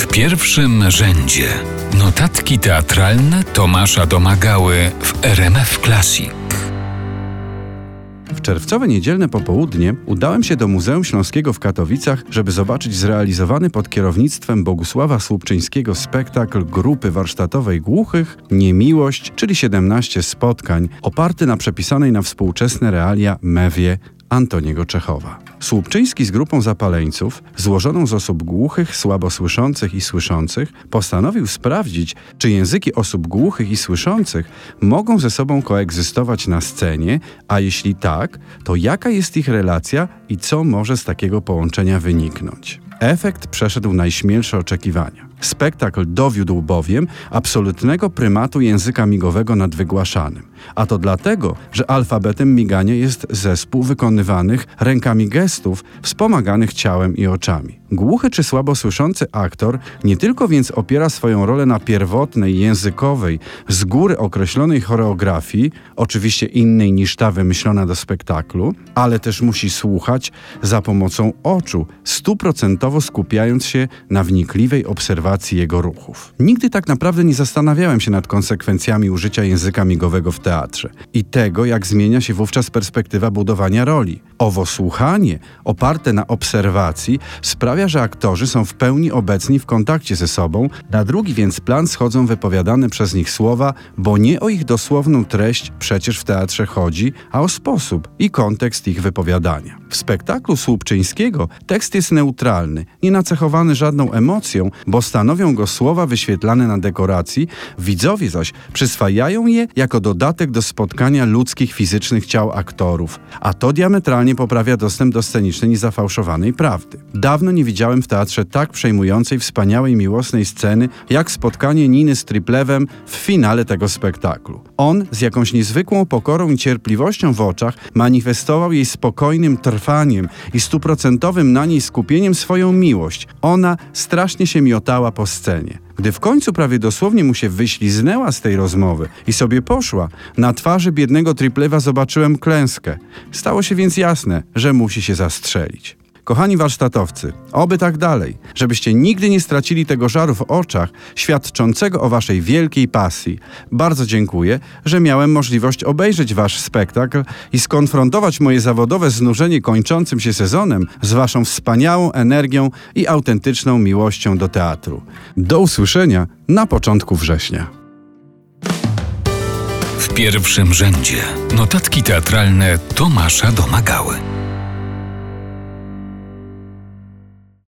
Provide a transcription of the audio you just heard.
W pierwszym rzędzie notatki teatralne Tomasza Domagały w RMF Classic. W czerwcowe niedzielne popołudnie udałem się do Muzeum Śląskiego w Katowicach, żeby zobaczyć zrealizowany pod kierownictwem Bogusława Słupczyńskiego spektakl grupy warsztatowej głuchych Niemiłość, czyli 17 spotkań, oparty na przepisanej na współczesne realia mewie Antoniego Czechowa. Słupczyński z grupą zapaleńców, złożoną z osób głuchych, słabosłyszących i słyszących, postanowił sprawdzić, czy języki osób głuchych i słyszących mogą ze sobą koegzystować na scenie, a jeśli tak, to jaka jest ich relacja i co może z takiego połączenia wyniknąć. Efekt przeszedł najśmielsze oczekiwania. Spektakl dowiódł bowiem absolutnego prymatu języka migowego nad wygłaszanym. A to dlatego, że alfabetem migania jest zespół wykonywanych rękami gestów wspomaganych ciałem i oczami. Głuchy czy słabo słyszący aktor nie tylko więc opiera swoją rolę na pierwotnej, językowej, z góry określonej choreografii, oczywiście innej niż ta wymyślona do spektaklu, ale też musi słuchać za pomocą oczu, stuprocentowo skupiając się na wnikliwej obserwacji jego ruchów. Nigdy tak naprawdę nie zastanawiałem się nad konsekwencjami użycia języka migowego w teatrze i tego, jak zmienia się wówczas perspektywa budowania roli. Owo słuchanie, oparte na obserwacji, sprawia, że aktorzy są w pełni obecni w kontakcie ze sobą, na drugi więc plan schodzą wypowiadane przez nich słowa, bo nie o ich dosłowną treść przecież w teatrze chodzi, a o sposób i kontekst ich wypowiadania. W spektaklu Słupczyńskiego tekst jest neutralny, nie nacechowany żadną emocją, bo stanowią go słowa wyświetlane na dekoracji, widzowie zaś przyswajają je jako dodatek do spotkania ludzkich fizycznych ciał aktorów, a to diametralnie poprawia dostęp do scenicznej niezafałszowanej prawdy. Dawno nie widziałem w teatrze tak przejmującej, wspaniałej, miłosnej sceny, jak spotkanie Niny z Triplewem w finale tego spektaklu. On z jakąś niezwykłą pokorą i cierpliwością w oczach manifestował jej spokojnym trwaniem i stuprocentowym na niej skupieniem swoją miłość. Ona strasznie się miotała po scenie. Gdy w końcu prawie dosłownie mu się wyśliznęła z tej rozmowy i sobie poszła, na twarzy biednego Triplewa zobaczyłem klęskę. Stało się więc jasne, że musi się zastrzelić. Kochani warsztatowcy, oby tak dalej, żebyście nigdy nie stracili tego żaru w oczach, świadczącego o waszej wielkiej pasji. Bardzo dziękuję, że miałem możliwość obejrzeć wasz spektakl i skonfrontować moje zawodowe znużenie kończącym się sezonem z waszą wspaniałą energią i autentyczną miłością do teatru. Do usłyszenia na początku września. W pierwszym rzędzie notatki teatralne Tomasza Domagały.